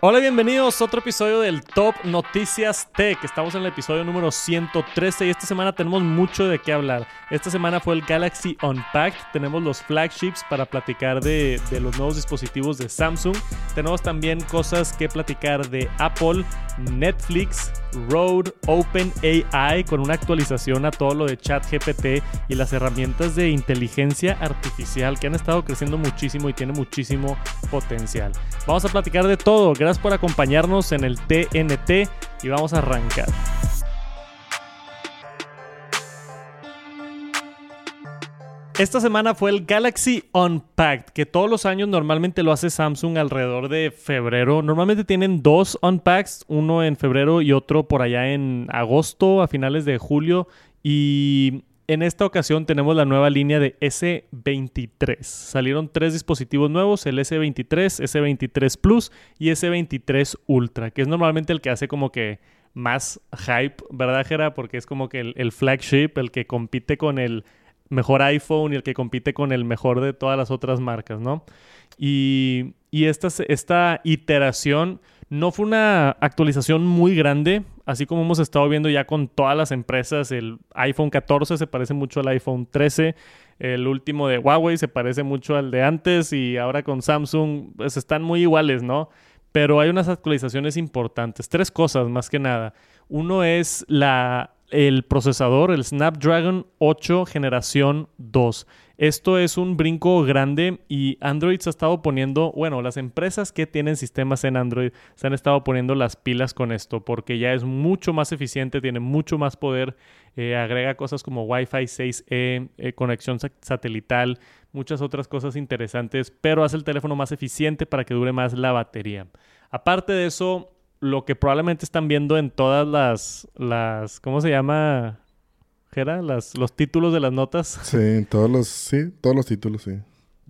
Hola, bienvenidos a otro episodio del Top Noticias Tech. Estamos en el episodio número 113 y esta semana tenemos mucho de qué hablar. Esta semana fue el Galaxy Unpacked. Tenemos los flagships para platicar de, los nuevos dispositivos de Samsung. Tenemos también cosas que platicar de Apple, Netflix, Rode, OpenAI con una actualización a todo lo de ChatGPT y las herramientas de inteligencia artificial que han estado creciendo muchísimo y tienen muchísimo potencial. Vamos a platicar de todo. Por acompañarnos en el TNT y vamos a arrancar. Esta semana fue el Galaxy Unpacked, que todos los años normalmente lo hace Samsung alrededor de febrero. Normalmente tienen dos Unpacks, uno en febrero y otro por allá en agosto, a finales de julio. Y en esta ocasión tenemos la nueva línea de S23. Salieron tres dispositivos nuevos, el S23, S23 Plus y S23 Ultra, que es normalmente el que hace como que más hype, ¿verdad, Jera? Porque es como que el, flagship, el que compite con el mejor iPhone y el que compite con el mejor de todas las otras marcas, ¿no? Y, esta iteración no fue una actualización muy grande, así como hemos estado viendo ya con todas las empresas, el iPhone 14 se parece mucho al iPhone 13, el último de Huawei se parece mucho al de antes y ahora con Samsung pues están muy iguales, ¿no? Pero hay unas actualizaciones importantes, tres cosas más que nada. Uno es la el procesador, el Snapdragon 8 generación 2. Esto es un brinco grande y Android se ha estado poniendo, bueno, las empresas que tienen sistemas en Android se han estado poniendo las pilas con esto porque ya es mucho más eficiente, tiene mucho más poder, eh, agrega cosas como Wi-Fi 6E, eh, conexión satelital, muchas otras cosas interesantes, pero hace el teléfono más eficiente para que dure más la batería. Aparte de eso, lo que probablemente están viendo en todas las, las ¿cómo se llama? Gera, las, los títulos de las notas. Sí, todos los, sí, todos los títulos, sí.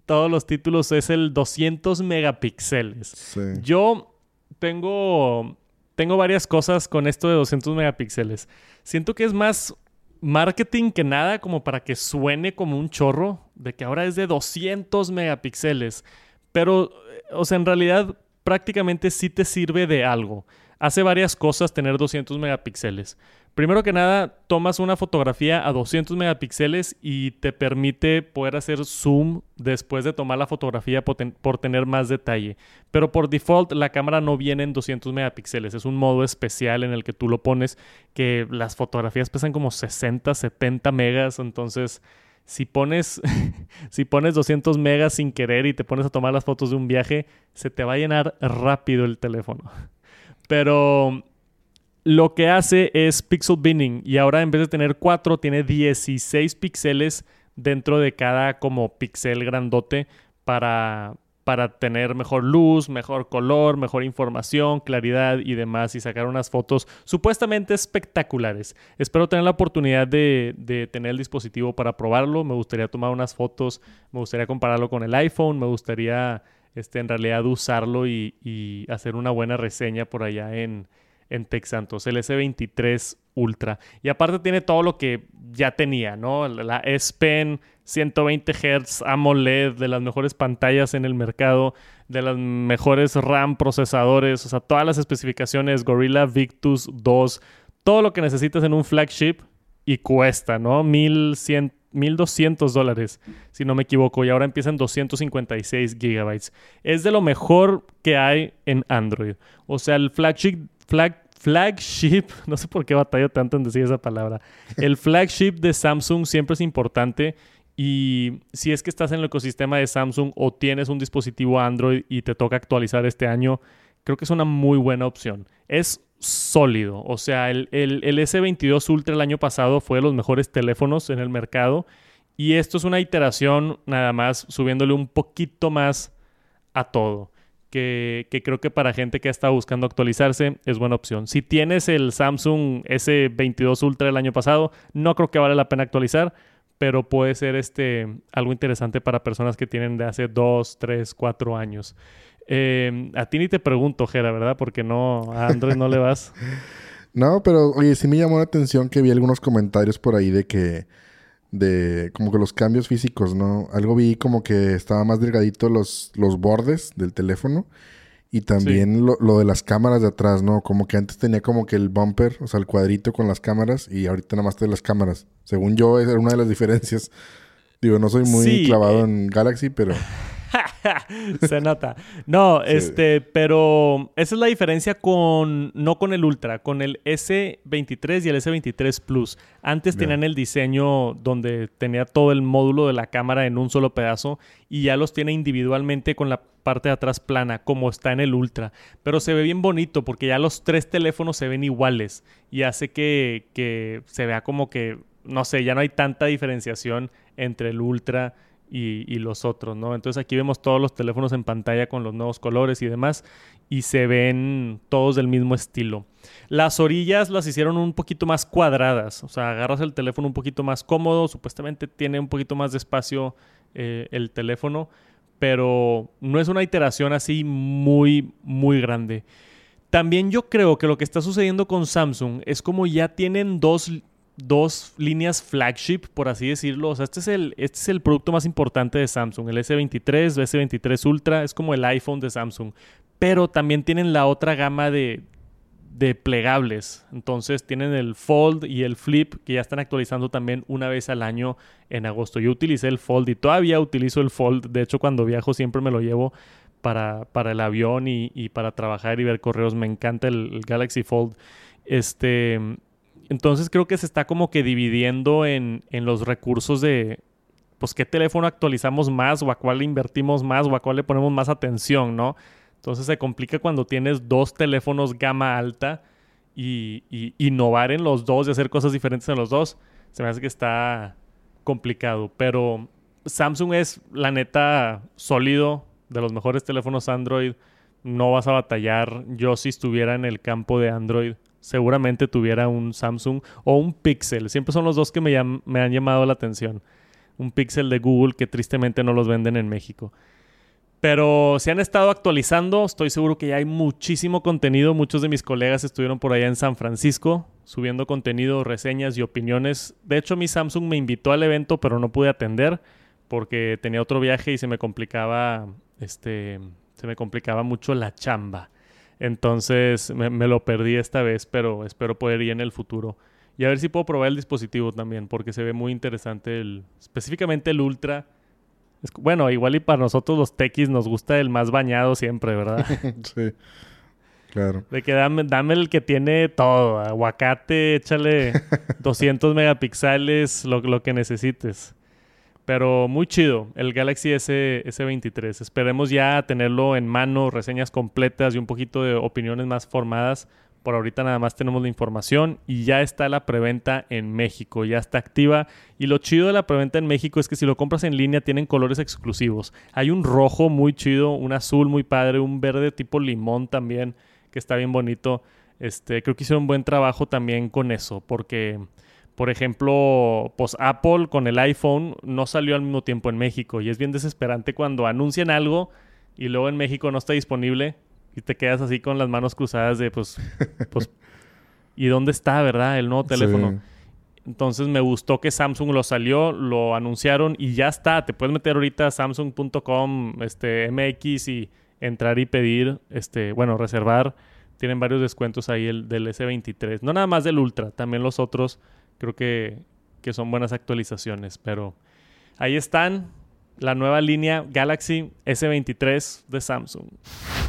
Todos los títulos es el 200 megapíxeles. Sí. Yo tengo, tengo varias cosas con esto de 200 megapíxeles. Siento que es más marketing que nada como para que suene como un chorro de que ahora es de 200 megapíxeles. Pero, o sea, en realidad prácticamente sí te sirve de algo. Hace varias cosas tener 200 megapíxeles. Primero que nada, tomas una fotografía a 200 megapíxeles y te permite poder hacer zoom después de tomar la fotografía por, tener más detalle. Pero por default la cámara no viene en 200 megapíxeles. Es un modo especial en el que tú lo pones que las fotografías pesan como 60, 70 megas. Entonces si pones, si pones 200 megas sin querer y te pones a tomar las fotos de un viaje, se te va a llenar rápido el teléfono. Pero lo que hace es pixel binning y ahora en vez de tener 4 tiene 16 píxeles dentro de cada como pixel grandote para, para tener mejor luz, mejor color, mejor información, claridad y demás y sacar unas fotos supuestamente espectaculares. Espero tener la oportunidad de, tener el dispositivo para probarlo. Me gustaría tomar unas fotos, me gustaría compararlo con el iPhone, me gustaría este, en realidad usarlo y, y hacer una buena reseña por allá en, en Texantos, el S23 Ultra. Y aparte tiene todo lo que ya tenía, ¿no? La S Pen, 120 Hz, AMOLED, de las mejores pantallas en el mercado, de las mejores RAM procesadores, o sea, todas las especificaciones, Gorilla Victus 2, todo lo que necesitas en un flagship y cuesta, ¿no? 1100 1200 dólares, si no me equivoco, y ahora empieza en 256 gigabytes. Es de lo mejor que hay en Android. O sea, el flagship flag, flagship, no sé por qué batallo tanto en decir esa palabra. El flagship de Samsung siempre es importante y si es que estás en el ecosistema de Samsung o tienes un dispositivo Android y te toca actualizar este año, creo que es una muy buena opción. Es sólido, o sea, el, el, el S22 Ultra el año pasado fue de los mejores teléfonos en el mercado y esto es una iteración nada más subiéndole un poquito más a todo que, creo que para gente que está buscando actualizarse es buena opción. Si tienes el Samsung S22 Ultra del año pasado, no creo que vale la pena actualizar, pero puede ser este, algo interesante para personas que tienen de hace 2, 3, 4 años. Eh, a ti ni te pregunto, Jera, ¿verdad? Porque no, a Android no le vas. no, pero oye, sí me llamó la atención que vi algunos comentarios por ahí de que de como que los cambios físicos, ¿no? Algo vi como que estaba más delgadito los, los bordes del teléfono Y también lo, lo, de las cámaras de atrás, ¿no? Como que antes tenía como que el bumper, o sea, el cuadrito con las cámaras y ahorita nada más tiene las cámaras. Según yo, esa era una de las diferencias. Digo, no soy muy clavado eh, en Galaxy, pero... Se nota. No, este, pero esa es la diferencia con, no con el Ultra, con el S23 y el S23 Plus. Antes tenían el diseño donde tenía todo el módulo de la cámara en un solo pedazo y ya los tiene individualmente con la parte de atrás plana, como está en el Ultra. Pero se ve bien bonito porque ya los tres teléfonos se ven iguales y hace que, que se vea como que, no sé, ya no hay tanta diferenciación entre el Ultra y, los otros, ¿no? Entonces aquí vemos todos los teléfonos en pantalla con los nuevos colores y demás y se ven todos del mismo estilo. Las orillas las hicieron un poquito más cuadradas, o sea, agarras el teléfono un poquito más cómodo, supuestamente tiene un poquito más de espacio eh, el teléfono, pero no es una iteración así muy, muy grande. También yo creo que lo que está sucediendo con Samsung es como ya tienen dos dos líneas flagship, por así decirlo. O sea, este es el, este es el producto más importante de Samsung. El S23, S23 Ultra, es como el iPhone de Samsung. Pero también tienen la otra gama de, de plegables. Entonces tienen el Fold y el Flip que ya están actualizando también una vez al año en agosto. Yo utilicé el Fold y todavía utilizo el Fold. De hecho, cuando viajo siempre me lo llevo para, para el avión y, y, para trabajar y ver correos. Me encanta el, el Galaxy Fold. Este, entonces creo que se está como que dividiendo en, los recursos de, pues, qué teléfono actualizamos más o a cuál le invertimos más o a cuál le ponemos más atención, ¿no? Entonces se complica cuando tienes dos teléfonos gama alta y, y, innovar en los dos y hacer cosas diferentes en los dos. Se me hace que está complicado. Pero Samsung es, la neta, sólido, de los mejores teléfonos Android. No vas a batallar. Yo si estuviera en el campo de Android, seguramente tuviera un Samsung o un Pixel. Siempre son los dos que me, han llamado la atención. Un Pixel de Google que tristemente no los venden en México. Pero se han estado actualizando, estoy seguro que ya hay muchísimo contenido. Muchos de mis colegas estuvieron por allá en San Francisco subiendo contenido, reseñas y opiniones. De hecho, mi Samsung me invitó al evento, pero no pude atender porque tenía otro viaje y se me complicaba, este, se me complicaba mucho la chamba. Entonces me, lo perdí esta vez, pero espero poder ir en el futuro. Y a ver si puedo probar el dispositivo también, porque se ve muy interesante el, específicamente el Ultra. bueno, igual y para nosotros los techis nos gusta el más bañado siempre, ¿verdad? sí. Claro. De que dame, dame el que tiene todo. Aguacate, échale 200 megapíxeles, lo, lo que necesites. Pero muy chido el Galaxy S, S23. Esperemos ya tenerlo en mano, reseñas completas y un poquito de opiniones más formadas. Por ahorita nada más tenemos la información y ya está la preventa en México, ya está activa. Y lo chido de la preventa en México es que si lo compras en línea tienen colores exclusivos. Hay un rojo muy chido, un azul muy padre, un verde tipo limón también, que está bien bonito. Este, creo que hicieron un buen trabajo también con eso, porque por ejemplo, pues Apple con el iPhone no salió al mismo tiempo en México y es bien desesperante cuando anuncian algo y luego en México no está disponible y te quedas así con las manos cruzadas de pues, pues ¿y dónde está, verdad? El nuevo teléfono. Entonces me gustó que Samsung lo salió, lo anunciaron y ya está. Te puedes meter ahorita a samsung.com, este, MX y entrar y pedir, este, bueno, reservar. Tienen varios descuentos ahí el, del S23. No nada más del Ultra, también los otros creo que, son buenas actualizaciones. Pero ahí están la nueva línea Galaxy S23 de Samsung.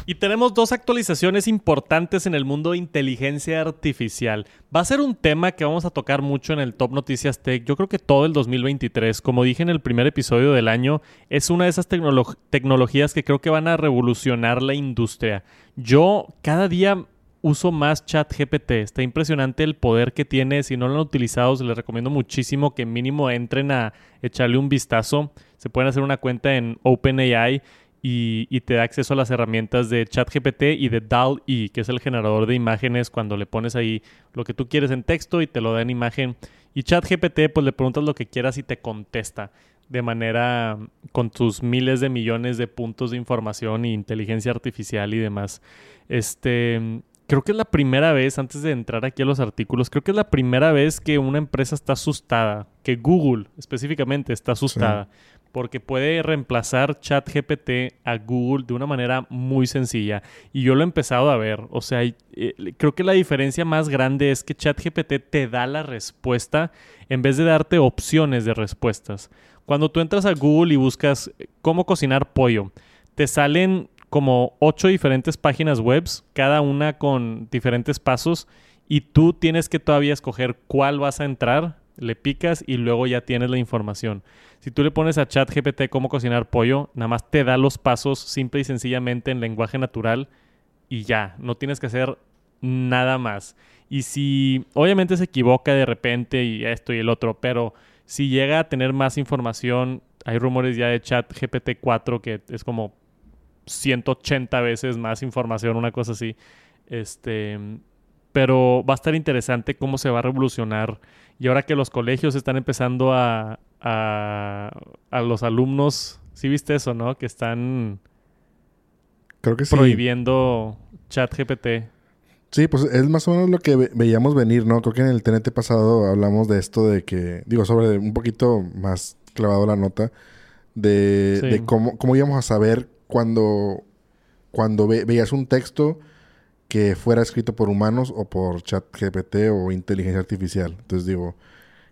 Y tenemos dos actualizaciones importantes en el mundo de inteligencia artificial. Va a ser un tema que vamos a tocar mucho en el Top Noticias Tech. Yo creo que todo el 2023, como dije en el primer episodio del año, es una de esas tecnologías que creo que van a revolucionar la industria. Yo cada día uso más ChatGPT. Está impresionante el poder que tiene. Si no lo han utilizado, les recomiendo muchísimo que mínimo entren a echarle un vistazo. Se pueden hacer una cuenta en OpenAI y, y te da acceso a las herramientas de ChatGPT y de DAL-E, que es el generador de imágenes cuando le pones ahí lo que tú quieres en texto y te lo da en imagen. Y ChatGPT, pues le preguntas lo que quieras y te contesta de manera con tus miles de millones de puntos de información e inteligencia artificial y demás. Este, creo que es la primera vez, antes de entrar aquí a los artículos, creo que es la primera vez que una empresa está asustada, que Google específicamente está asustada, porque puede reemplazar ChatGPT a Google de una manera muy sencilla. Y yo lo he empezado a ver. O sea, eh, creo que la diferencia más grande es que ChatGPT te da la respuesta en vez de darte opciones de respuestas. Cuando tú entras a Google y buscas cómo cocinar pollo, te salen como ocho diferentes páginas web, cada una con diferentes pasos, y tú tienes que todavía escoger cuál vas a entrar, le picas y luego ya tienes la información. Si tú le pones a ChatGPT cómo cocinar pollo, nada más te da los pasos simple y sencillamente en lenguaje natural y ya, no tienes que hacer nada más. Y si obviamente se equivoca de repente y esto y el otro, pero si llega a tener más información, hay rumores ya de ChatGPT 4 que es como 180 veces más información, una cosa así. Este, pero va a estar interesante cómo se va a revolucionar. Y ahora que los colegios están empezando a, a, los alumnos, ¿sí viste eso, no? Que están Creo que prohibiendo chat GPT. Sí, pues es más o menos lo que veíamos venir, ¿no? Creo que en el TNT pasado hablamos de esto de que, digo, sobre un poquito más clavado la nota, de, de cómo, cómo íbamos a saber cuando, cuando veías un texto que fuera escrito por humanos o por chat GPT o inteligencia artificial. Entonces digo,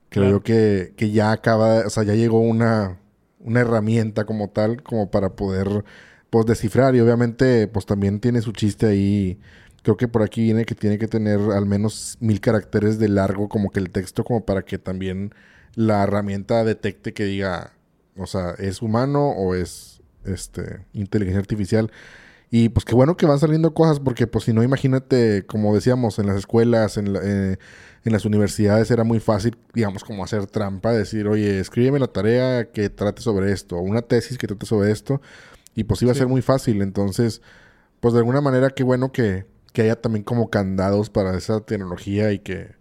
creo que, que, ya acaba, o sea, ya llegó una, una herramienta como tal, como para poder pues descifrar y obviamente pues también tiene su chiste ahí. Creo que por aquí viene que tiene que tener al menos mil caracteres de largo como que el texto como para que también la herramienta detecte que diga, o sea, es humano o es este, inteligencia artificial. Y pues qué bueno que van saliendo cosas, porque pues si no, imagínate, como decíamos, en las escuelas, en, eh, en las universidades era muy fácil, digamos, como hacer trampa, decir, oye, escríbeme la tarea que trate sobre esto, o una tesis que trate sobre esto, y pues iba a ser muy fácil. Entonces, pues de alguna manera qué bueno que, que haya también como candados para esa tecnología y que,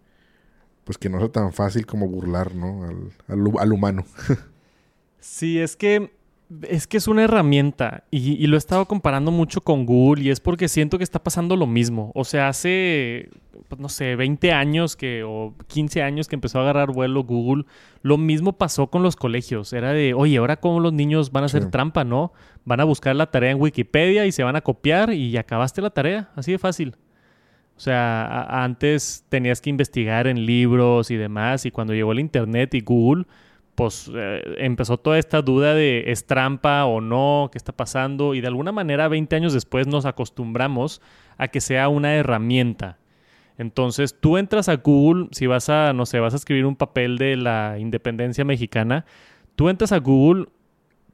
pues que no sea tan fácil como burlar, ¿no? Al, al, al humano. sí, es que es que es una herramienta y, lo he estado comparando mucho con Google y es porque siento que está pasando lo mismo. O sea, hace, pues, no sé, 20 años que, o 15 años que empezó a agarrar vuelo Google, lo mismo pasó con los colegios. Era de, oye, ahora cómo los niños van a hacer trampa, ¿no? Van a buscar la tarea en Wikipedia y se van a copiar y acabaste la tarea, así de fácil. O sea, antes tenías que investigar en libros y demás y cuando llegó el Internet y Google pues eh, empezó toda esta duda de es trampa o no, qué está pasando y de alguna manera 20 años después nos acostumbramos a que sea una herramienta. Entonces tú entras a Google, si vas a, no sé, vas a escribir un papel de la independencia mexicana, tú entras a Google,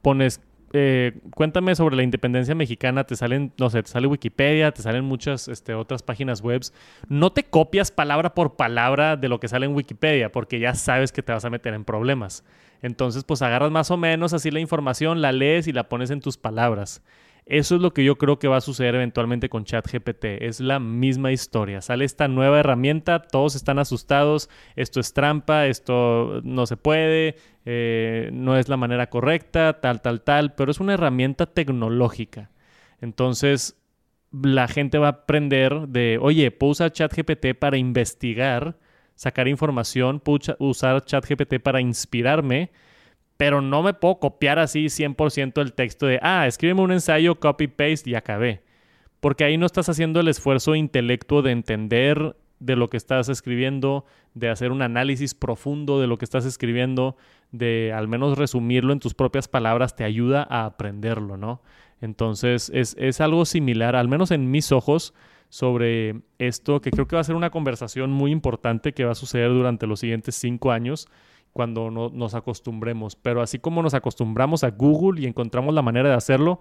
pones eh, cuéntame sobre la independencia mexicana, te salen, no sé, te sale Wikipedia, te salen muchas este, otras páginas web. No te copias palabra por palabra de lo que sale en Wikipedia, porque ya sabes que te vas a meter en problemas. Entonces, pues agarras más o menos así la información, la lees y la pones en tus palabras. Eso es lo que yo creo que va a suceder eventualmente con ChatGPT. Es la misma historia. Sale esta nueva herramienta, todos están asustados, esto es trampa, esto no se puede, eh, no es la manera correcta, tal, tal, tal, pero es una herramienta tecnológica. Entonces, la gente va a aprender de, oye, puedo usar ChatGPT para investigar, sacar información, puedo usar ChatGPT para inspirarme pero no me puedo copiar así 100% el texto de, ah, escríbeme un ensayo, copy-paste y acabé. Porque ahí no estás haciendo el esfuerzo intelectual de entender de lo que estás escribiendo, de hacer un análisis profundo de lo que estás escribiendo, de al menos resumirlo en tus propias palabras, te ayuda a aprenderlo, ¿no? Entonces es, es algo similar, al menos en mis ojos, sobre esto, que creo que va a ser una conversación muy importante que va a suceder durante los siguientes cinco años cuando no, nos acostumbremos. Pero así como nos acostumbramos a Google y encontramos la manera de hacerlo,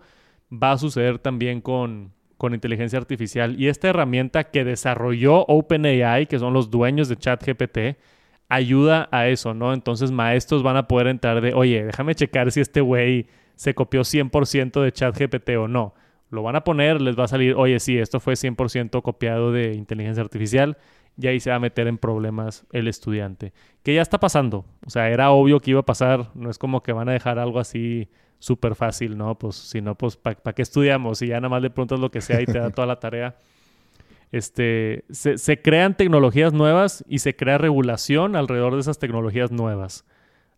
va a suceder también con, con inteligencia artificial. Y esta herramienta que desarrolló OpenAI, que son los dueños de ChatGPT, ayuda a eso, ¿no? Entonces maestros van a poder entrar de, oye, déjame checar si este güey se copió 100% de ChatGPT o no. Lo van a poner, les va a salir, oye, sí, esto fue 100% copiado de inteligencia artificial y ahí se va a meter en problemas el estudiante. Que ya está pasando. O sea, era obvio que iba a pasar. No es como que van a dejar algo así súper fácil, ¿no? Pues si no, pues ¿para qué estudiamos? Si ya nada más le preguntas lo que sea y te da toda la tarea. Este, se, se crean tecnologías nuevas y se crea regulación alrededor de esas tecnologías nuevas.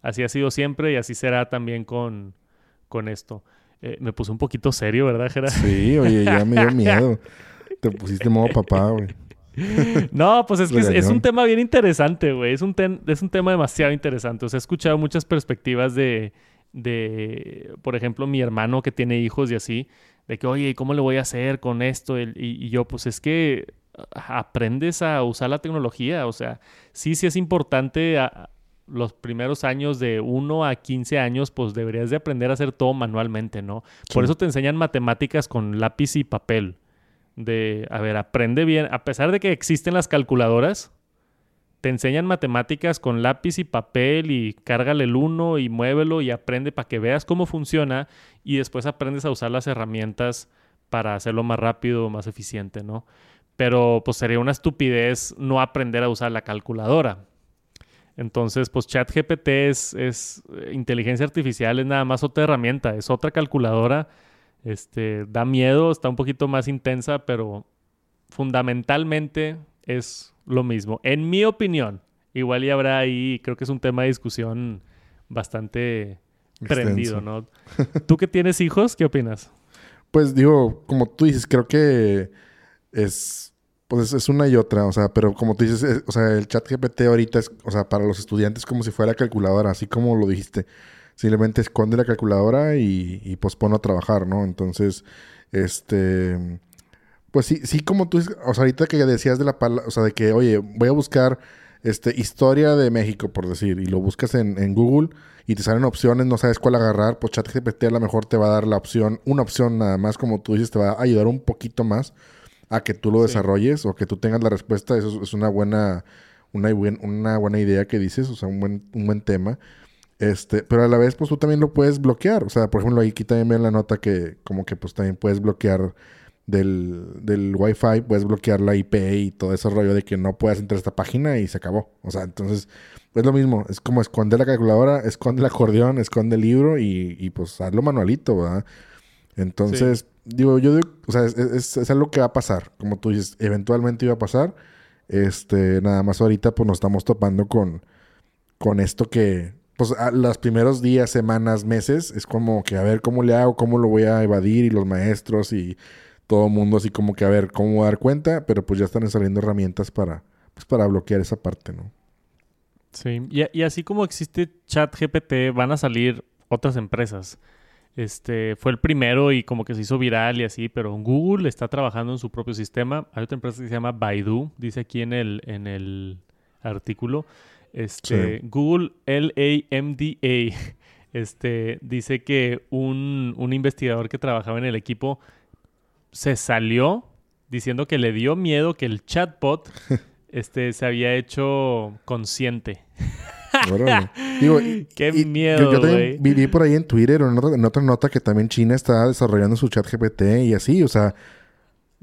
Así ha sido siempre y así será también con, con esto. Eh, me puse un poquito serio, ¿verdad, Gerard? Sí, oye, ya me dio miedo. Te pusiste modo papá, güey. No, pues es que es, un tema bien interesante, güey. Es, un es un tema demasiado interesante. O sea, he escuchado muchas perspectivas de, de, por ejemplo, mi hermano que tiene hijos y así, de que, oye, ¿cómo le voy a hacer con esto? Y, yo, pues es que aprendes a usar la tecnología. O sea, sí, sí es importante los primeros años de 1 a 15 años, pues deberías de aprender a hacer todo manualmente, ¿no? Por eso te enseñan matemáticas con lápiz y papel. De, a ver, aprende bien, a pesar de que existen las calculadoras, te enseñan matemáticas con lápiz y papel y cárgale el uno y muévelo y aprende para que veas cómo funciona y después aprendes a usar las herramientas para hacerlo más rápido, más eficiente, ¿no? Pero pues sería una estupidez no aprender a usar la calculadora. Entonces, pues ChatGPT es, es eh, inteligencia artificial, es nada más otra herramienta, es otra calculadora. Este, da miedo, está un poquito más intensa, pero fundamentalmente es lo mismo. En mi opinión, igual y habrá ahí, creo que es un tema de discusión bastante prendido, ¿no? ¿Tú que tienes hijos, qué opinas? Pues digo, como tú dices, creo que es pues es una y otra, o sea, pero como tú dices, o sea, el chat GPT ahorita es, o sea, para los estudiantes como si fuera calculadora, así como lo dijiste. Simplemente esconde la calculadora y, y pospone a trabajar, ¿no? Entonces, este, pues sí, sí, como tú, o sea, ahorita que decías de la palabra, o sea, de que, oye, voy a buscar, este, historia de México, por decir, y lo buscas en, en Google y te salen opciones, no sabes cuál agarrar, pues ChatGPT a lo mejor te va a dar la opción, una opción nada más, como tú dices, te va a ayudar un poquito más a que tú lo desarrolles o que tú tengas la respuesta. Eso es una buena, una, una buena idea que dices, o sea, un buen, un buen tema. Este, pero a la vez, pues tú también lo puedes bloquear. O sea, por ejemplo, aquí también ven la nota que como que pues también puedes bloquear del, del Wi-Fi, puedes bloquear la IP y todo ese rollo de que no puedas entrar a esta página y se acabó. O sea, entonces es lo mismo. Es como esconder la calculadora, esconde el acordeón, esconde el libro y, y pues hazlo manualito, ¿verdad? Entonces, digo, yo digo, o sea, es, algo que va a pasar. Como tú dices, eventualmente iba a pasar. Este, nada más ahorita pues nos estamos topando con, con esto que, pues los primeros días, semanas, meses, es como que a ver cómo le hago, cómo lo voy a evadir y los maestros y todo el mundo así como que a ver cómo dar cuenta, pero pues ya están saliendo herramientas para, pues, para bloquear esa parte, ¿no? Sí, y, y así como existe ChatGPT, van a salir otras empresas. Este, fue el primero y como que se hizo viral y así, pero Google está trabajando en su propio sistema. Hay otra empresa que se llama Baidu, dice aquí en el, en el artículo. Este, Google LAMDA este, dice que un, un investigador que trabajaba en el equipo se salió diciendo que le dio miedo que el chatbot este, se había hecho consciente. Qué miedo, Yo, también viví por ahí en Twitter en otra, nota que también China está desarrollando su chat GPT y así, o sea,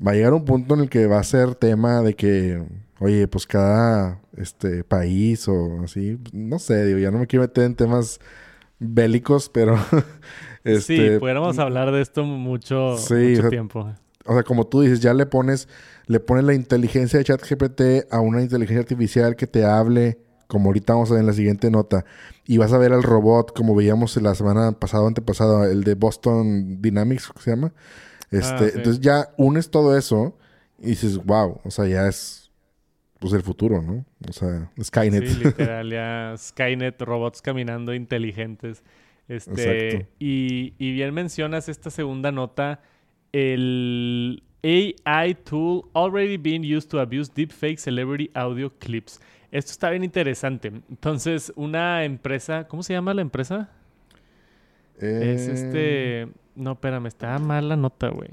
va a llegar un punto en el que va a ser tema de que, oye, pues cada este país o así, no sé, digo, ya no me quiero meter en temas bélicos, pero... este, sí, pudiéramos hablar de esto mucho, mucho tiempo. O sea, como tú dices, ya le pones, le pones la inteligencia de ChatGPT a una inteligencia artificial que te hable como ahorita vamos a ver en la siguiente nota, y vas a ver al robot, como veíamos la semana pasada o antepasada, el de Boston Dynamics, ¿qué se llama? Este, ah, Entonces ya unes todo eso y dices, wow, o sea, ya es pues el futuro, ¿no? O sea, Skynet. Sí, literal, ya Skynet, robots caminando inteligentes. Este, y, y bien mencionas esta segunda nota, el AI tool already being used to abuse deepfake celebrity audio clips. Esto está bien interesante. Entonces, una empresa, ¿cómo se llama la empresa? Es este. Eh. No, espérame, está mal la nota, güey.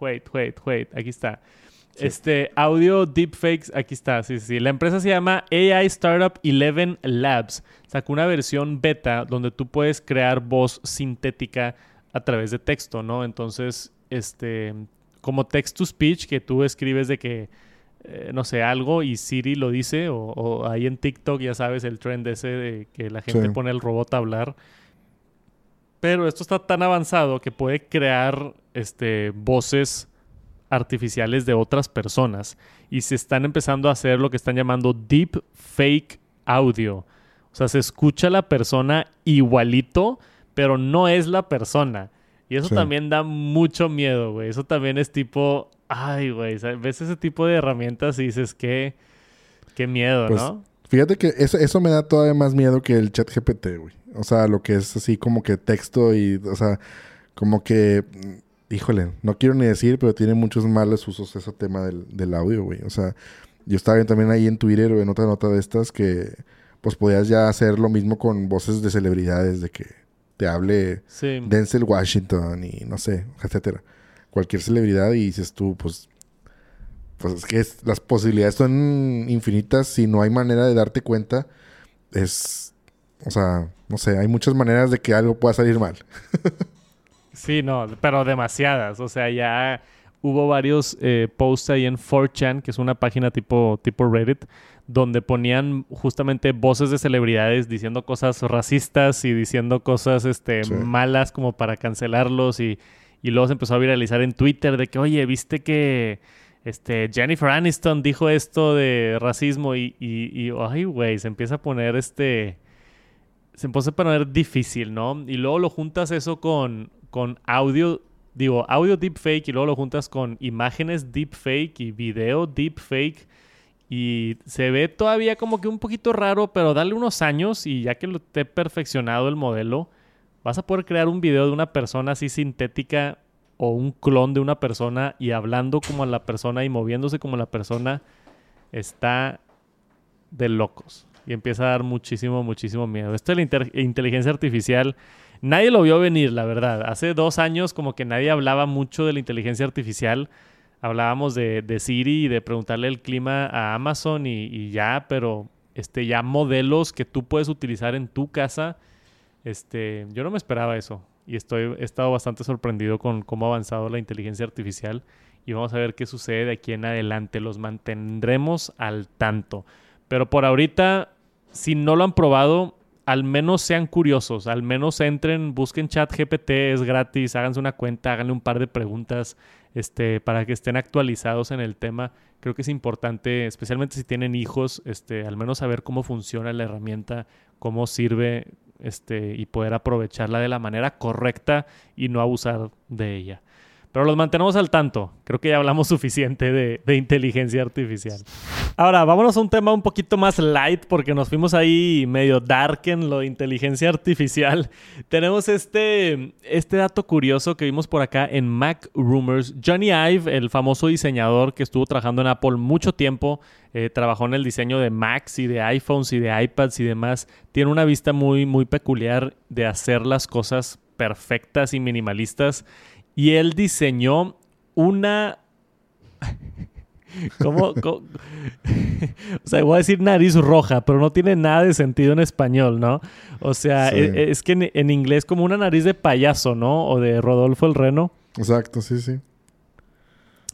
Wait, wait, wait. Aquí está. Este, audio deepfakes, aquí está, sí, sí. La empresa se llama AI Startup 11 Labs. Sacó una versión beta donde tú puedes crear voz sintética a través de texto, ¿no? Entonces, este, como text to speech que tú escribes de que eh, no sé, algo y Siri lo dice, o, ahí en TikTok ya sabes el trend ese de que la gente pone el robot a hablar. Pero esto está tan avanzado que puede crear este, voces artificiales de otras personas y se están empezando a hacer lo que están llamando deep fake audio. O sea, se escucha la persona igualito, pero no es la persona. Y eso también da mucho miedo, güey. Eso también es tipo, ay, güey, ves ese tipo de herramientas y dices, qué, qué miedo, pues, ¿no? Fíjate que eso, eso me da todavía más miedo que el chat GPT, güey. O sea, lo que es así como que texto y, o sea, como que, híjole, no quiero ni decir, pero tiene muchos males usos ese tema del, del audio, güey. O sea, yo estaba viendo también ahí en Twitter o en otra nota de estas que, pues podías ya hacer lo mismo con voces de celebridades, de que te hable Denzel Washington y no sé, etcétera. Cualquier celebridad y dices tú, pues, pues es que las posibilidades son infinitas. Si no hay manera de darte cuenta, es, o sea, no sé, hay muchas maneras de que algo pueda salir mal. sí, no, pero demasiadas. O sea, ya hubo varios eh, posts ahí en 4chan, que es una página tipo, tipo Reddit, donde ponían justamente voces de celebridades diciendo cosas racistas y diciendo cosas este, malas como para cancelarlos y, luego se empezó a viralizar en Twitter de que, oye, viste que este, Jennifer Aniston dijo esto de racismo y, y, y ay, güey, se empieza a poner este... Se empieza a poner difícil, ¿no? Y luego lo juntas eso con, con audio, digo, audio deepfake y luego lo juntas con imágenes deepfake y video deepfake y se ve todavía como que un poquito raro, pero dale unos años y ya que lo esté perfeccionado el modelo, vas a poder crear un video de una persona así sintética o un clon de una persona y hablando como la persona y moviéndose como la persona. Está de locos. Y empieza a dar muchísimo, muchísimo miedo. Esto de la inteligencia artificial, nadie lo vio venir, la verdad. Hace dos años como que nadie hablaba mucho de la inteligencia artificial hablábamos de, de, Siri y de preguntarle el clima a Amazon y, ya, pero este, ya modelos que tú puedes utilizar en tu casa, este, yo no me esperaba eso y estoy, he estado bastante sorprendido con cómo ha avanzado la inteligencia artificial y vamos a ver qué sucede de aquí en adelante. Los mantendremos al tanto. Pero por ahorita, si no lo han probado, al menos sean curiosos, al menos entren, busquen chat GPT, es gratis, háganse una cuenta, háganle un par de preguntas este, para que estén actualizados en el tema. Creo que es importante, especialmente si tienen hijos, este, al menos saber cómo funciona la herramienta, cómo sirve este, y poder aprovecharla de la manera correcta y no abusar de ella. Pero los mantenemos al tanto. Creo que ya hablamos suficiente de, inteligencia artificial. Ahora, vámonos a un tema un poquito más light porque nos fuimos ahí medio dark en lo de inteligencia artificial. Tenemos este, este dato curioso que vimos por acá en Mac Rumors. Johnny Ive, el famoso diseñador que estuvo trabajando en Apple mucho tiempo, eh, trabajó en el diseño de Macs y de iPhones y de iPads y demás. Tiene una vista muy, muy peculiar de hacer las cosas perfectas y minimalistas. Y él diseñó una... ¿Cómo? o sea, voy a decir nariz roja, pero no tiene nada de sentido en español, ¿no? O sea, e, es, que en, inglés como una nariz de payaso, ¿no? O de Rodolfo el Reno. Exacto, sí, sí.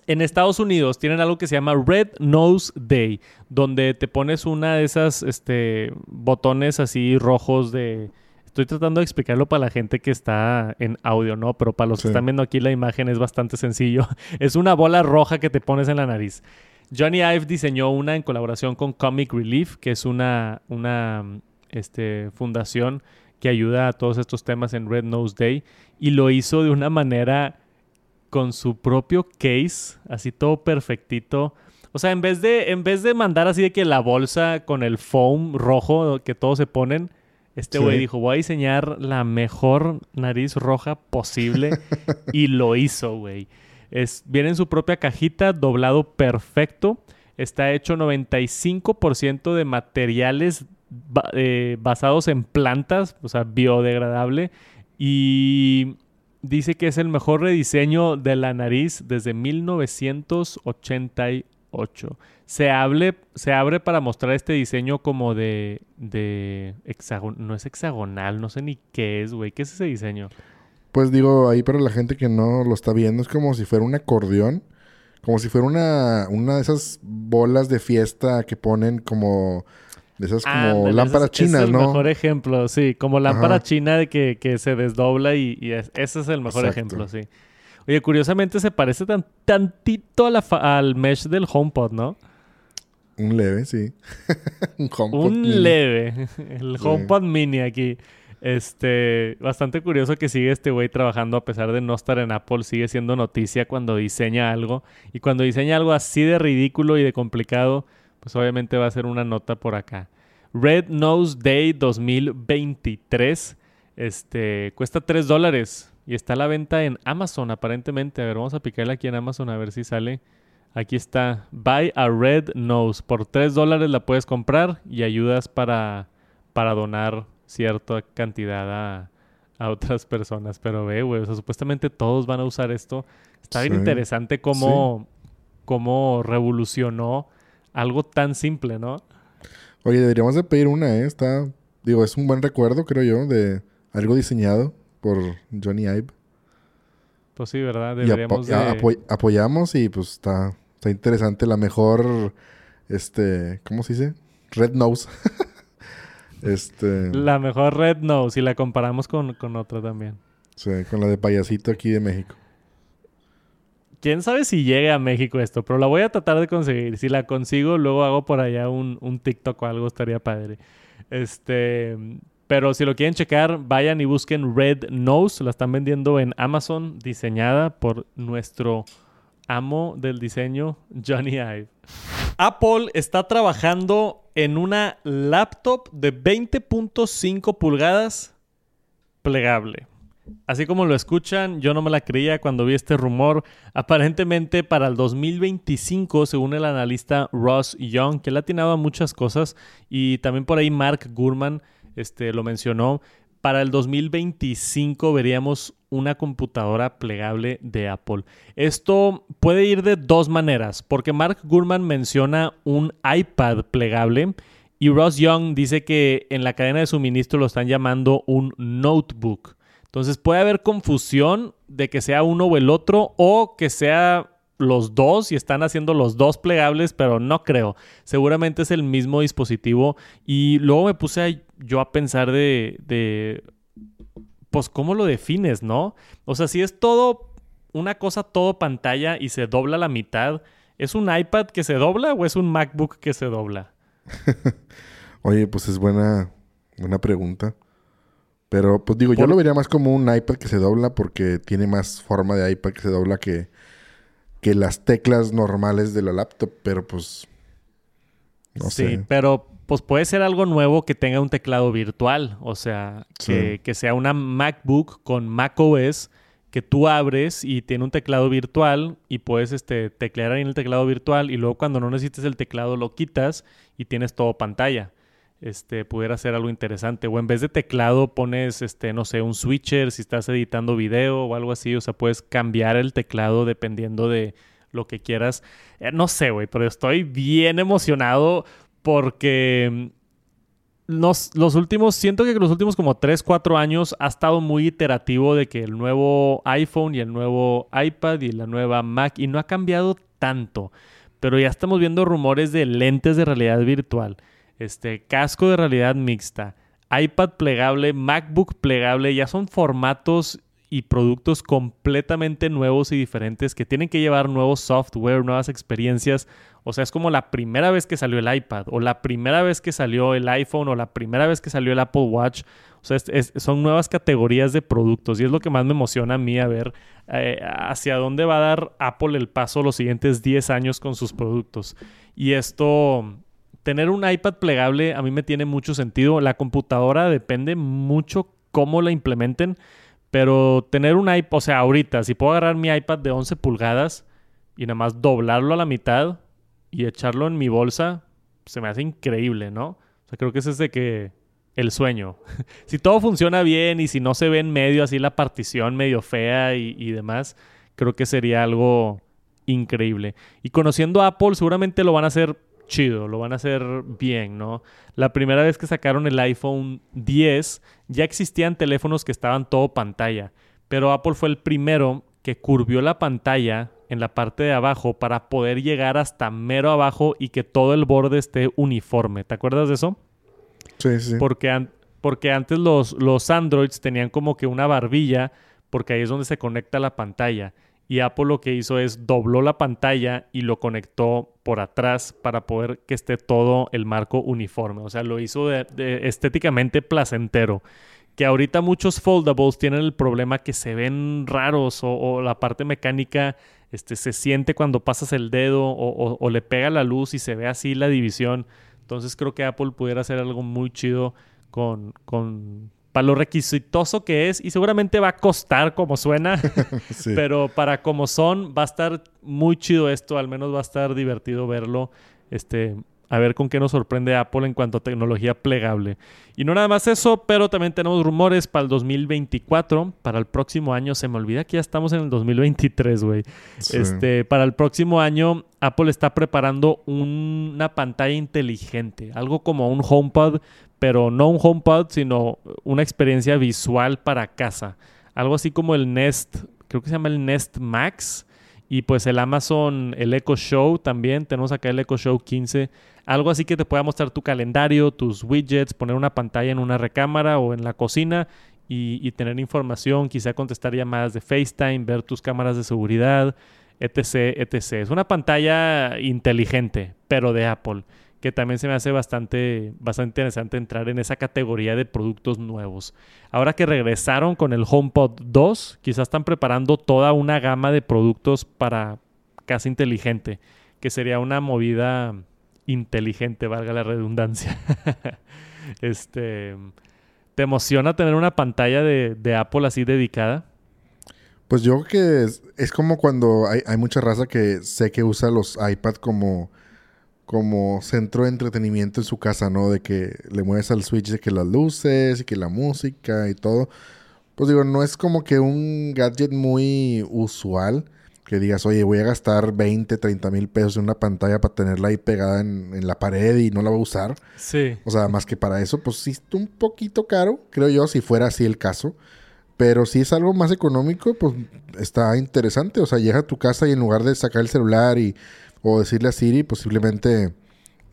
En Estados Unidos tienen algo que se llama Red Nose Day, donde te pones una de esas este, botones así rojos de, Estoy tratando de explicarlo para la gente que está en audio, ¿no? Pero para los que están viendo aquí la imagen es bastante sencillo. Es una bola roja que te pones en la nariz. Johnny Ive diseñó una en colaboración con Comic Relief, que es una, una este, fundación que ayuda a todos estos temas en Red Nose Day. Y lo hizo de una manera con su propio case, así todo perfectito. O sea, en vez de, en vez de mandar así de que la bolsa con el foam rojo que todos se ponen, este güey dijo, voy a diseñar la mejor nariz roja posible y lo hizo, güey. Es, viene en su propia cajita, doblado perfecto. Está hecho 95% de materiales eh, basados en plantas, o sea, biodegradable. Y dice que es el mejor rediseño de la nariz desde 1988 se, se abre para mostrar este diseño como de, de no es hexagonal, no sé ni qué es, güey. ¿Qué es ese diseño? Pues digo, ahí para la gente que no lo está viendo, es como si fuera un acordeón. Como si fuera una, una de esas bolas de fiesta que ponen como... De esas como lámparas chinas, es el mejor ejemplo, sí. Como lámpara china de que, que, se desdobla y, ese es el mejor ejemplo, sí. Oye, curiosamente se parece tan, tantito al mesh del HomePod, ¿no? Un leve, sí. un HomePod Un leve. El HomePod Mini aquí. Este, bastante curioso que sigue este güey trabajando a pesar de no estar en Apple, sigue siendo noticia cuando diseña algo. Y cuando diseña algo así de ridículo y de complicado, pues obviamente va a ser una nota por acá. Red Nose Day 2023. Este, cuesta 3 dólares y está a la venta en Amazon aparentemente. A ver, vamos a picarle aquí en Amazon a ver si sale. Aquí está. Buy a Red Nose. Por 3 dólares la puedes comprar y ayudas para, para donar cierta cantidad a, otras personas. Pero ve, güey, o sea, supuestamente todos van a usar esto. Está bien interesante cómo, cómo revolucionó algo tan simple, ¿no? Oye, deberíamos de pedir una, ¿eh? Está, digo, es un buen recuerdo, creo yo, de algo diseñado por Johnny Ive. Pues sí, ¿verdad? Deberíamos de... apoyamos y pues está, está interesante. La mejor, este, ¿cómo se dice? Red Nose. este... La mejor Red Nose y la comparamos con, con otra también. Sí, con la de payasito aquí de México. Quién sabe si llegue a México esto, pero la voy a tratar de conseguir. Si la consigo, luego hago por allá un, un TikTok o algo, estaría padre. Este, pero si lo quieren checar, vayan y busquen Red Nose. La están vendiendo en Amazon, diseñada por nuestro amo del diseño, Johnny Ive. Apple está trabajando en una laptop de 20.5 pulgadas plegable. Así como lo escuchan, yo no me la creía cuando vi este rumor. Aparentemente para el 2025, según el analista Ross Young, que le ha atinado a muchas cosas, y también por ahí Mark Gurman, este, lo mencionó. Para el 2025 veríamos una computadora plegable de Apple. Esto puede ir de dos maneras, porque Mark Gurman menciona un iPad plegable y Ross Young dice que en la cadena de suministro lo están llamando un notebook. Entonces puede haber confusión de que sea uno o el otro o que sea los dos y están haciendo los dos plegables, pero no creo. Seguramente es el mismo dispositivo. Y luego me puse yo a pensar de, de, pues, ¿cómo lo defines, no? O sea, si es todo, una cosa todo pantalla y se dobla la mitad, ¿es un iPad que se dobla o es un MacBook que se dobla? Oye, pues es buena, buena pregunta. Pero, pues digo, yo lo vería más como un iPad que se dobla porque tiene más forma de iPad que se dobla que que las teclas normales de la laptop, pero pues no sí, pero pues puede ser algo nuevo que tenga un teclado virtual, o sea, que, sea una MacBook con macOS que tú abres y tiene un teclado virtual y puedes este, teclear ahí en el teclado virtual y luego cuando no necesites el teclado lo quitas y tienes todo pantalla este, pudiera ser algo interesante. O en vez de teclado pones, este, no sé, un switcher si estás editando video o algo así. O sea, puedes cambiar el teclado dependiendo de lo que quieras. Eh, no sé, güey, pero estoy bien emocionado porque mm, los, últimos, siento que los últimos como 3, 4 años ha estado muy iterativo de que el nuevo iPhone y el nuevo iPad y la nueva Mac y no ha cambiado tanto. Pero ya estamos viendo rumores de lentes de realidad virtual este, casco de realidad mixta, iPad plegable, MacBook plegable, ya son formatos y productos completamente nuevos y diferentes que tienen que llevar nuevo software, nuevas experiencias. O sea, es como la primera vez que salió el iPad, o la primera vez que salió el iPhone, o la primera vez que salió el Apple Watch. O sea, son nuevas categorías de productos y es lo que más me emociona a mí a ver eh, hacia dónde va a dar Apple el paso los siguientes 10 años con sus productos. Y esto, tener un iPad plegable a mí me tiene mucho sentido. La computadora depende mucho cómo la implementen, pero tener un iPad, o sea, ahorita, si puedo agarrar mi iPad de 11 pulgadas y nada más doblarlo a la mitad y echarlo en mi bolsa, se me hace increíble, ¿no? O sea, creo que ese es de que el sueño. si todo funciona bien y si no se ve en medio así la partición medio fea y, y demás, creo que sería algo increíble. Y conociendo a Apple, seguramente lo van a hacer chido, lo van a hacer bien, ¿no? La primera vez que sacaron el iPhone 10, ya existían teléfonos que estaban todo pantalla, pero Apple fue el primero que curvió la pantalla en la parte de abajo para poder llegar hasta mero abajo y que todo el borde esté uniforme. ¿Te acuerdas de eso? Sí, sí. Porque, porque antes los, los Androids tenían como que una barbilla, porque ahí es donde se conecta la pantalla y Apple lo que hizo es dobló la pantalla y lo conectó por atrás para poder que esté todo el marco uniforme. O sea, lo hizo estéticamente placentero. Que ahorita muchos foldables tienen el problema que se ven raros o, la parte mecánica este, se siente cuando pasas el dedo o, le pega la luz y se ve así la división. Entonces creo que Apple pudiera hacer algo muy chido con, con para lo requisitoso que es y seguramente va a costar como suena, pero para como son va a estar muy chido esto, al menos va a estar divertido verlo. Este, a ver con qué nos sorprende Apple en cuanto a tecnología plegable. Y no nada más eso, pero también tenemos rumores para el 2024, para el próximo año. Se me olvida que ya estamos en el 2023, güey. Este, para el próximo año, Apple está preparando una pantalla inteligente, algo como un HomePod, pero no un HomePod, sino una experiencia visual para casa. Algo así como el Nest, creo que se llama el Nest Max. Y pues el Amazon, el Echo Show también. Tenemos acá el Echo Show 15. Algo así que te pueda mostrar tu calendario, tus widgets, poner una pantalla en una recámara o en la cocina y, y tener información, quizá contestar llamadas de FaceTime, ver tus cámaras de seguridad, etc, etc. Es una pantalla inteligente, pero de Apple que también se me hace bastante, bastante interesante entrar en esa categoría de productos nuevos. Ahora que regresaron con el HomePod 2, quizás están preparando toda una gama de productos para casa inteligente, que sería una movida inteligente, valga la redundancia. este, ¿Te emociona tener una pantalla de, Apple así dedicada? Pues yo creo que es, como cuando hay, hay, mucha raza que sé que usa los iPad como como centro de entretenimiento en su casa, ¿no? De que le mueves al switch de que las luces y que la música y todo. Pues digo, no es como que un gadget muy usual que digas, oye, voy a gastar 20, 30 mil pesos en una pantalla para tenerla ahí pegada en, la pared y no la voy a usar. Sí. O sea, más que para eso, pues sí está un poquito caro, creo yo, si fuera así el caso. Pero si es algo más económico, pues está interesante. O sea, llega a tu casa y en lugar de sacar el celular y o decirle a Siri, posiblemente,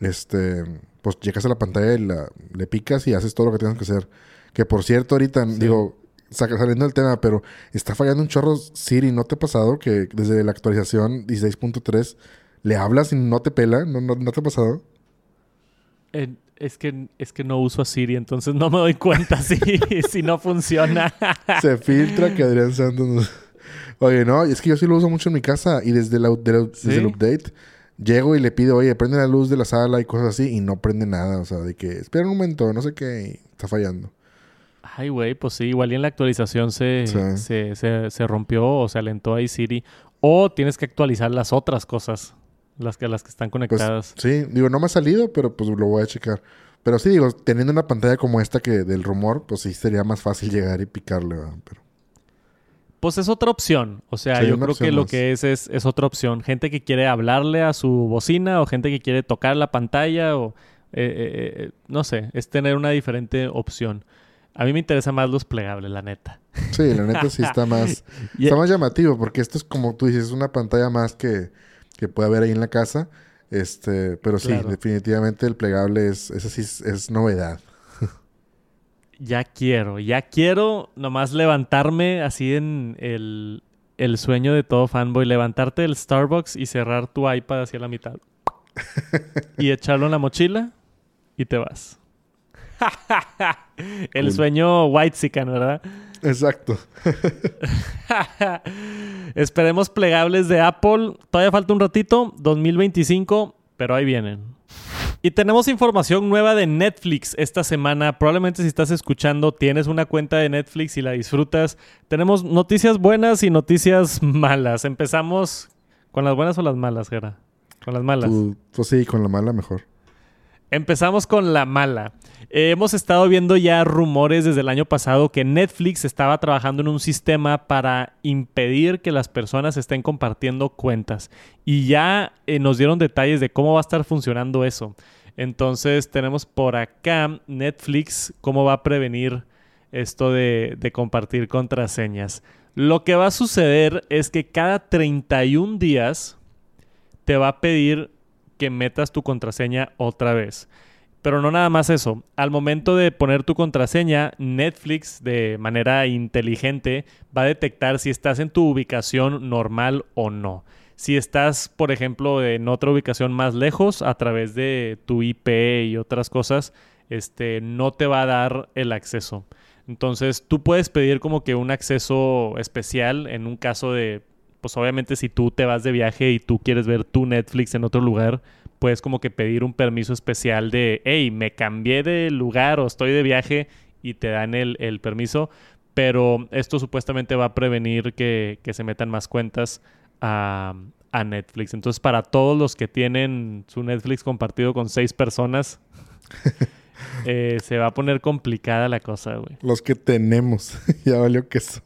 este, pues llegas a la pantalla y la, le picas y haces todo lo que tienes que hacer. Que por cierto, ahorita, digo, saliendo del tema, pero está fallando un chorro Siri. ¿No te ha pasado que desde la actualización 16.3 le hablas y no te pela? ¿No, no, te ha pasado? es, que, es que no uso a Siri, entonces no me doy cuenta si, si no funciona. Se filtra que Adrián Santos... Oye, no, es que yo sí lo uso mucho en mi casa y desde, el update llego y le pido, oye, prende la luz de la sala y cosas así y no prende nada. O sea, de que espera un momento, no sé qué, está fallando. Ay, güey, pues sí, igual y en la actualización se, se, se, rompió o se alentó ahí Siri. O tienes que actualizar las otras cosas, las que, las que están pues, conectadas. sí, digo, no me ha salido, pero pues lo voy a checar. Pero sí, digo, teniendo una pantalla como esta que del rumor, pues sí sería más fácil llegar y picarle, Pero... Pues es otra opción. O sea, yo creo que lo que es, es, otra opción. Gente que quiere hablarle a su bocina o gente que quiere tocar la pantalla o... Eh, eh, eh, no sé, es tener una diferente opción. A mí me interesa más los plegables, la neta. Sí, la neta sí está más... está más llamativo porque esto es como tú dices, es una pantalla más que, que puede haber ahí en la casa. Este, pero sí, definitivamente el plegable es, es así, es novedad ya quiero, ya quiero nomás levantarme así en el, sueño de todo fanboy, levantarte del Starbucks y cerrar tu iPad hacia la mitad. y echarlo en la mochila y te vas. el sueño white sican, ¿verdad? Exacto. Esperemos plegables de Apple. Todavía falta un ratito, 2025, pero ahí vienen. Y tenemos información nueva de Netflix esta semana. Probablemente si estás escuchando, tienes una cuenta de Netflix y la disfrutas. Tenemos noticias buenas y noticias malas. Empezamos con las buenas o las malas, Gera. Con las malas. Sí, con la mala mejor. Empezamos con la mala. Eh, hemos estado viendo ya rumores desde el año pasado que Netflix estaba trabajando en un sistema para impedir que las personas estén compartiendo cuentas. Y ya eh, nos dieron detalles de cómo va a estar funcionando eso. Entonces tenemos por acá Netflix, cómo va a prevenir esto de, compartir contraseñas. Lo que va a suceder es que cada 31 días te va a pedir que metas tu contraseña otra vez. Pero no nada más eso. Al momento de poner tu contraseña, Netflix de manera inteligente va a detectar si estás en tu ubicación normal o no. Si estás, por ejemplo, en otra ubicación más lejos a través de tu IP y otras cosas, este, no te va a dar el acceso. Entonces, tú puedes pedir como que un acceso especial en un caso de, pues obviamente si tú te vas de viaje y tú quieres ver tu Netflix en otro lugar, puedes como que pedir un permiso especial de, hey, me cambié de lugar o estoy de viaje y te dan el, permiso. Pero esto supuestamente va a prevenir que, se metan más cuentas a, a, Netflix. Entonces, para todos los que tienen su Netflix compartido con seis personas, eh, se va a poner complicada la cosa, güey. Los que tenemos. ya valió que eso.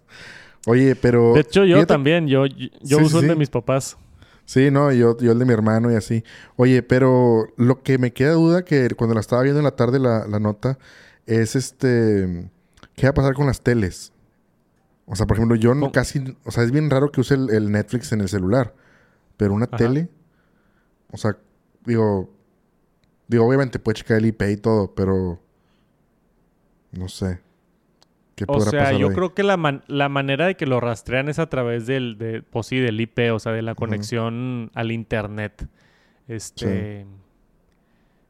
Oye, pero... De hecho, yo también. Yo, yo, uso el de mis papás. Sí, no, yo, yo el de mi hermano y así. Oye, pero lo que me queda duda que cuando la estaba viendo en la tarde la, nota es este... ¿Qué va a pasar con las teles? O sea, por ejemplo, yo no casi... O sea, es bien raro que use el, Netflix en el celular. Pero una tele... O sea, digo... Digo, obviamente puede checar el IP y todo, pero... No sé o sea, yo creo que la, la, manera de que lo rastrean es a través del, de, pues sí, del IP, o sea, de la conexión al internet. Este.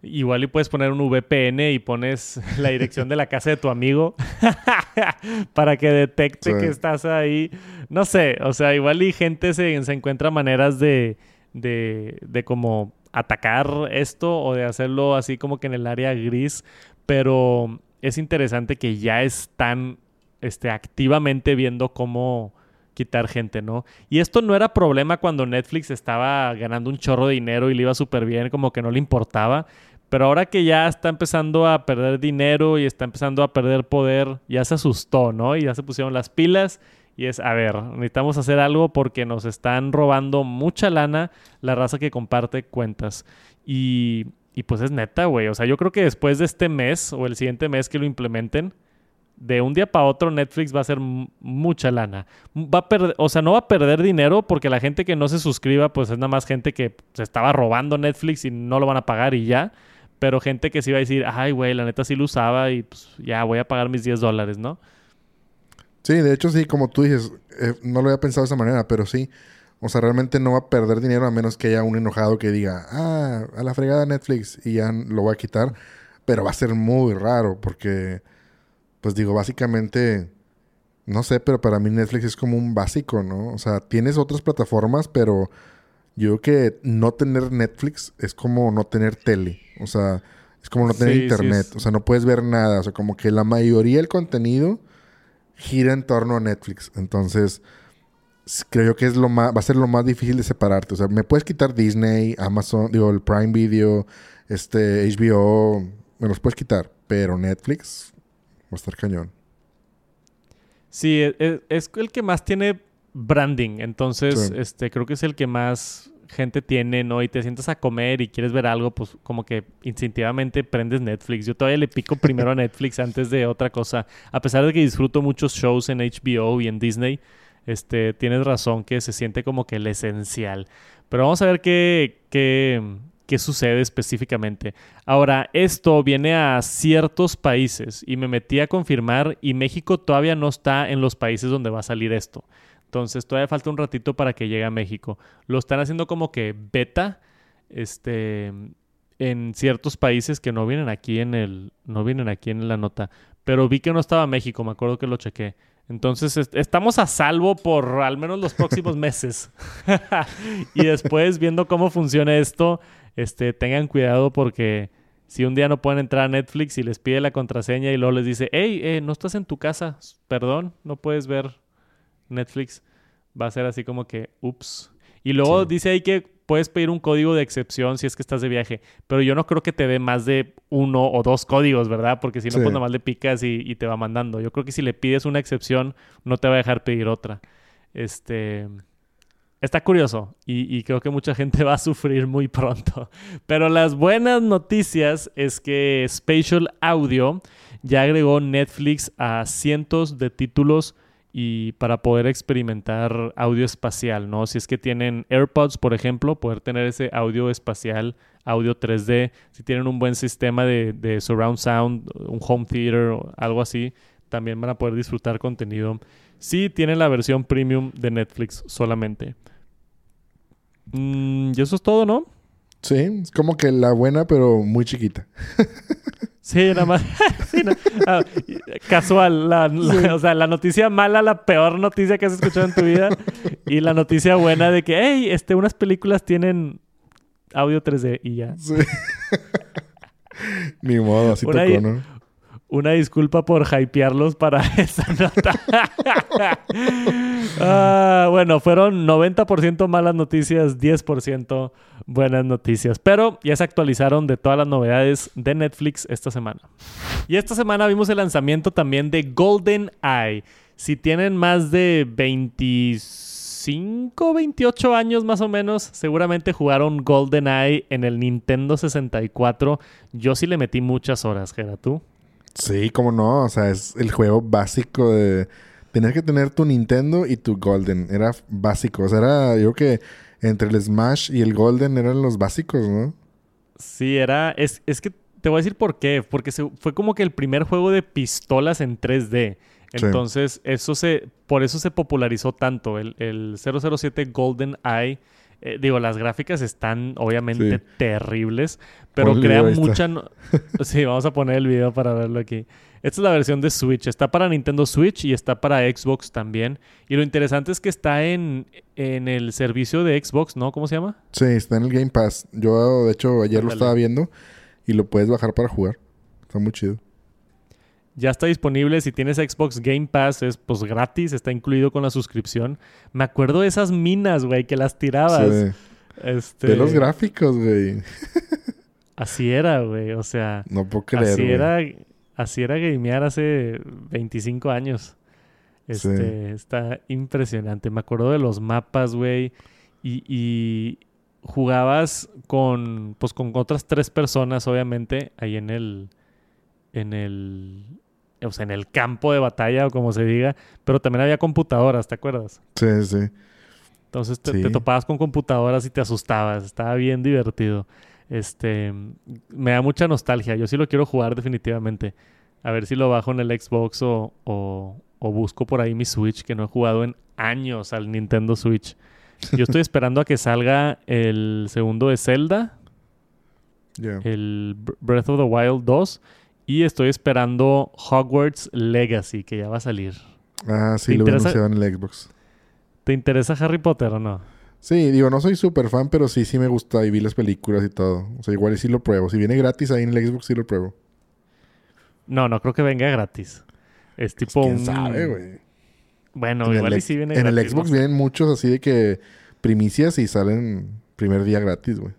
Igual y puedes poner un VPN y pones la dirección de la casa de tu amigo para que detecte que estás ahí. No sé, o sea, igual y gente se, se encuentra maneras de, de, de como atacar esto o de hacerlo así como que en el área gris, pero es interesante que ya están este, activamente viendo cómo quitar gente, ¿no? Y esto no era problema cuando Netflix estaba ganando un chorro de dinero y le iba súper bien, como que no le importaba. Pero ahora que ya está empezando a perder dinero y está empezando a perder poder, ya se asustó, ¿no? Y ya se pusieron las pilas y es, a ver, necesitamos hacer algo porque nos están robando mucha lana la raza que comparte cuentas. Y y pues es neta, güey. O sea, yo creo que después de este mes o el siguiente mes que lo implementen, de un día para otro Netflix va a ser mucha lana. Va a perder, o sea, no va a perder dinero porque la gente que no se suscriba, pues es nada más gente que se estaba robando Netflix y no lo van a pagar y ya. Pero gente que sí va a decir, ay, güey, la neta sí lo usaba y pues ya voy a pagar mis 10 dólares, ¿no? Sí, de hecho sí, como tú dices, eh, no lo había pensado de esa manera, pero sí. O sea, realmente no va a perder dinero a menos que haya un enojado que diga, ah, a la fregada Netflix y ya lo voy a quitar. Pero va a ser muy raro porque, pues digo, básicamente, no sé, pero para mí Netflix es como un básico, ¿no? O sea, tienes otras plataformas, pero yo creo que no tener Netflix es como no tener tele. O sea, es como no tener internet. O sea, no puedes ver nada. O sea, como que la mayoría del contenido gira en torno a Netflix. Entonces creo que es lo más, va a ser lo más difícil de separarte. O sea, me puedes quitar Disney, Amazon, digo, el Prime Video, este, HBO, me los puedes quitar, pero Netflix va a estar cañón. Sí, e, e, es, el que más tiene branding, entonces, este, creo que es el que más gente tiene, ¿no? Y te sientas a comer y quieres ver algo, pues como que instintivamente prendes Netflix. Yo todavía le pico primero a Netflix antes de otra cosa. A pesar de que disfruto muchos shows en HBO y en Disney, este, tienes razón que se siente como que el esencial. Pero vamos a ver qué, qué, sucede específicamente. Ahora, esto viene a ciertos países y me metí a confirmar y México todavía no está en los países donde va a salir esto. Entonces todavía falta un ratito para que llegue a México. Lo están haciendo como que beta, este, en ciertos países que no vienen aquí en el, no vienen aquí en la nota. Pero vi que no estaba México, me acuerdo que lo chequé. Entonces estamos a salvo por al menos los próximos meses. y después, viendo cómo funciona esto, este, tengan cuidado porque si un día no pueden entrar a Netflix y les pide la contraseña y luego les dice, hey, eh, no estás en tu casa, perdón, no puedes ver Netflix, va a ser así como que, ups. Y luego dice ahí que puedes pedir un código de excepción si es que estás de viaje, pero yo no creo que te dé más de uno o dos códigos, ¿verdad? Porque si no, pues nada más le picas y, te va mandando. Yo creo que si le pides una excepción, no te va a dejar pedir otra. Este. Está curioso y, y, creo que mucha gente va a sufrir muy pronto. Pero las buenas noticias es que Spatial Audio ya agregó Netflix a cientos de títulos y para poder experimentar audio espacial, ¿no? Si es que tienen AirPods, por ejemplo, poder tener ese audio espacial, audio 3D. Si tienen un buen sistema de, surround sound, un home theater o algo así, también van a poder disfrutar contenido. Si tienen la versión premium de Netflix solamente. Mm, y eso es todo, ¿no? Sí, es como que la buena, pero muy chiquita. Sí, nada más. Ah, casual. o sea, la noticia mala, la peor noticia que has escuchado en tu vida. Y la noticia buena de que, hey, este, unas películas tienen audio 3D y ya. Sí. Ni modo, así tocó, ¿no? Una disculpa por hypearlos para esa nota. Ah, bueno, fueron 90% malas noticias, 10% buenas noticias. Pero ya se actualizaron de todas las novedades de Netflix esta semana. Y esta semana vimos el lanzamiento también de Golden Eye. Si tienen más de 25, 28 años más o menos, seguramente jugaron Golden Eye en el Nintendo 64. Yo sí le metí muchas horas, Gera, ¿tú? Sí, cómo no. O sea, es el juego básico de... Tenías que tener tu Nintendo y tu Golden. Era básico. O sea, era... Yo creo que entre el Smash y el Golden eran los básicos, ¿no? Sí, era... Es, es que te voy a decir por qué. Porque fue como que el primer juego de pistolas en 3D. Entonces, eso se... Por eso se popularizó tanto. El, el 007 Golden Eye eh, digo, las gráficas están obviamente terribles, pero crean mucha... sí, vamos a poner el video para verlo aquí. Esta es la versión de Switch. Está para Nintendo Switch y está para Xbox también. Y lo interesante es que está en, en el servicio de Xbox, ¿no? ¿Cómo se llama? Sí, está en el Game Pass. Yo, de hecho, ayer lo estaba viendo y lo puedes bajar para jugar. Está muy chido. Ya está disponible. Si tienes Xbox Game Pass, es pues gratis, está incluido con la suscripción. Me acuerdo de esas minas, güey, que las tirabas. Este... De los gráficos, güey. así era, güey. O sea. No puedo creer. Así era, así era gamear hace 25 años. Este, está impresionante. Me acuerdo de los mapas, güey. Y, y, jugabas con, pues, con otras tres personas, obviamente, ahí en el, en el, o sea, en el campo de batalla o como se diga, pero también había computadoras, ¿te acuerdas? Sí, sí. Entonces te, topabas con computadoras y te asustabas, estaba bien divertido. Este, me da mucha nostalgia, yo sí lo quiero jugar definitivamente. A ver si lo bajo en el Xbox o, o, busco por ahí mi Switch, que no he jugado en años al Nintendo Switch. Yo estoy esperando a que salga el segundo de Zelda, el Breath of the Wild 2 y estoy esperando Hogwarts Legacy, que ya va a salir. Ah, sí, lo anunciado en el Xbox. ¿Te interesa Harry Potter o no? Sí, digo, no soy súper fan, pero sí, sí me gusta y vi las películas y todo. O sea, igual sí lo pruebo. Si viene gratis ahí en el Xbox, sí lo pruebo. No, no creo que venga gratis. Es tipo ¿Quién sabe, güey? Bueno, igual y sí viene En el Xbox vienen muchos así de que primicias y salen primer día gratis, güey.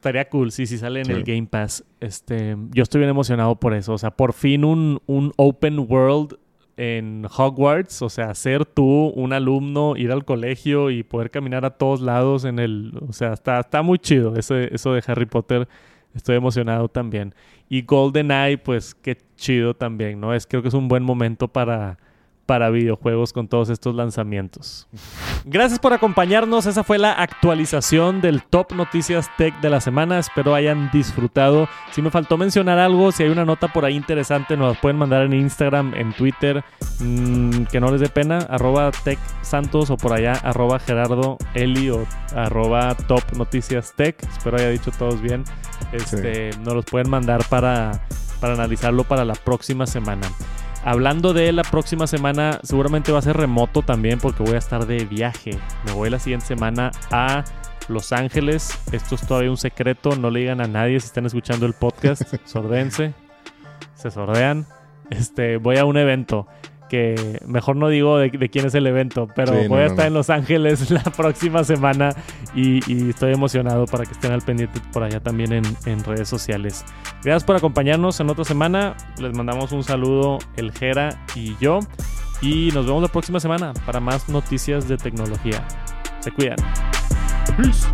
Estaría cool, sí, sí sale en el Game Pass. Este, yo estoy bien emocionado por eso. O sea, por fin un, un open world en Hogwarts. O sea, ser tú un alumno, ir al colegio y poder caminar a todos lados en el... O sea, está, está muy chido eso, eso de Harry Potter. Estoy emocionado también. Y GoldenEye, pues qué chido también, ¿no? Es, creo que es un buen momento para para videojuegos con todos estos lanzamientos. Gracias por acompañarnos. Esa fue la actualización del Top Noticias Tech de la semana. Espero hayan disfrutado. Si me faltó mencionar algo, si hay una nota por ahí interesante, nos la pueden mandar en Instagram, en Twitter. Mm, que no les dé pena. Arroba Tech Santos o por allá arroba Gerardo Eli o arroba Top Noticias Tech. Espero haya dicho todos bien. Este, Nos los pueden mandar para, para analizarlo para la próxima semana. Hablando de la próxima semana, seguramente va a ser remoto también porque voy a estar de viaje. Me voy la siguiente semana a Los Ángeles. Esto es todavía un secreto, no le digan a nadie si están escuchando el podcast. Sordense, se sordean. Este, voy a un evento que mejor no digo de, quién es el evento, pero voy a estar en Los Ángeles la próxima semana y, estoy emocionado para que estén al pendiente por allá también en, redes sociales. Gracias por acompañarnos en otra semana. Les mandamos un saludo el Jera y yo y nos vemos la próxima semana para más noticias de tecnología. Se cuidan. Peace.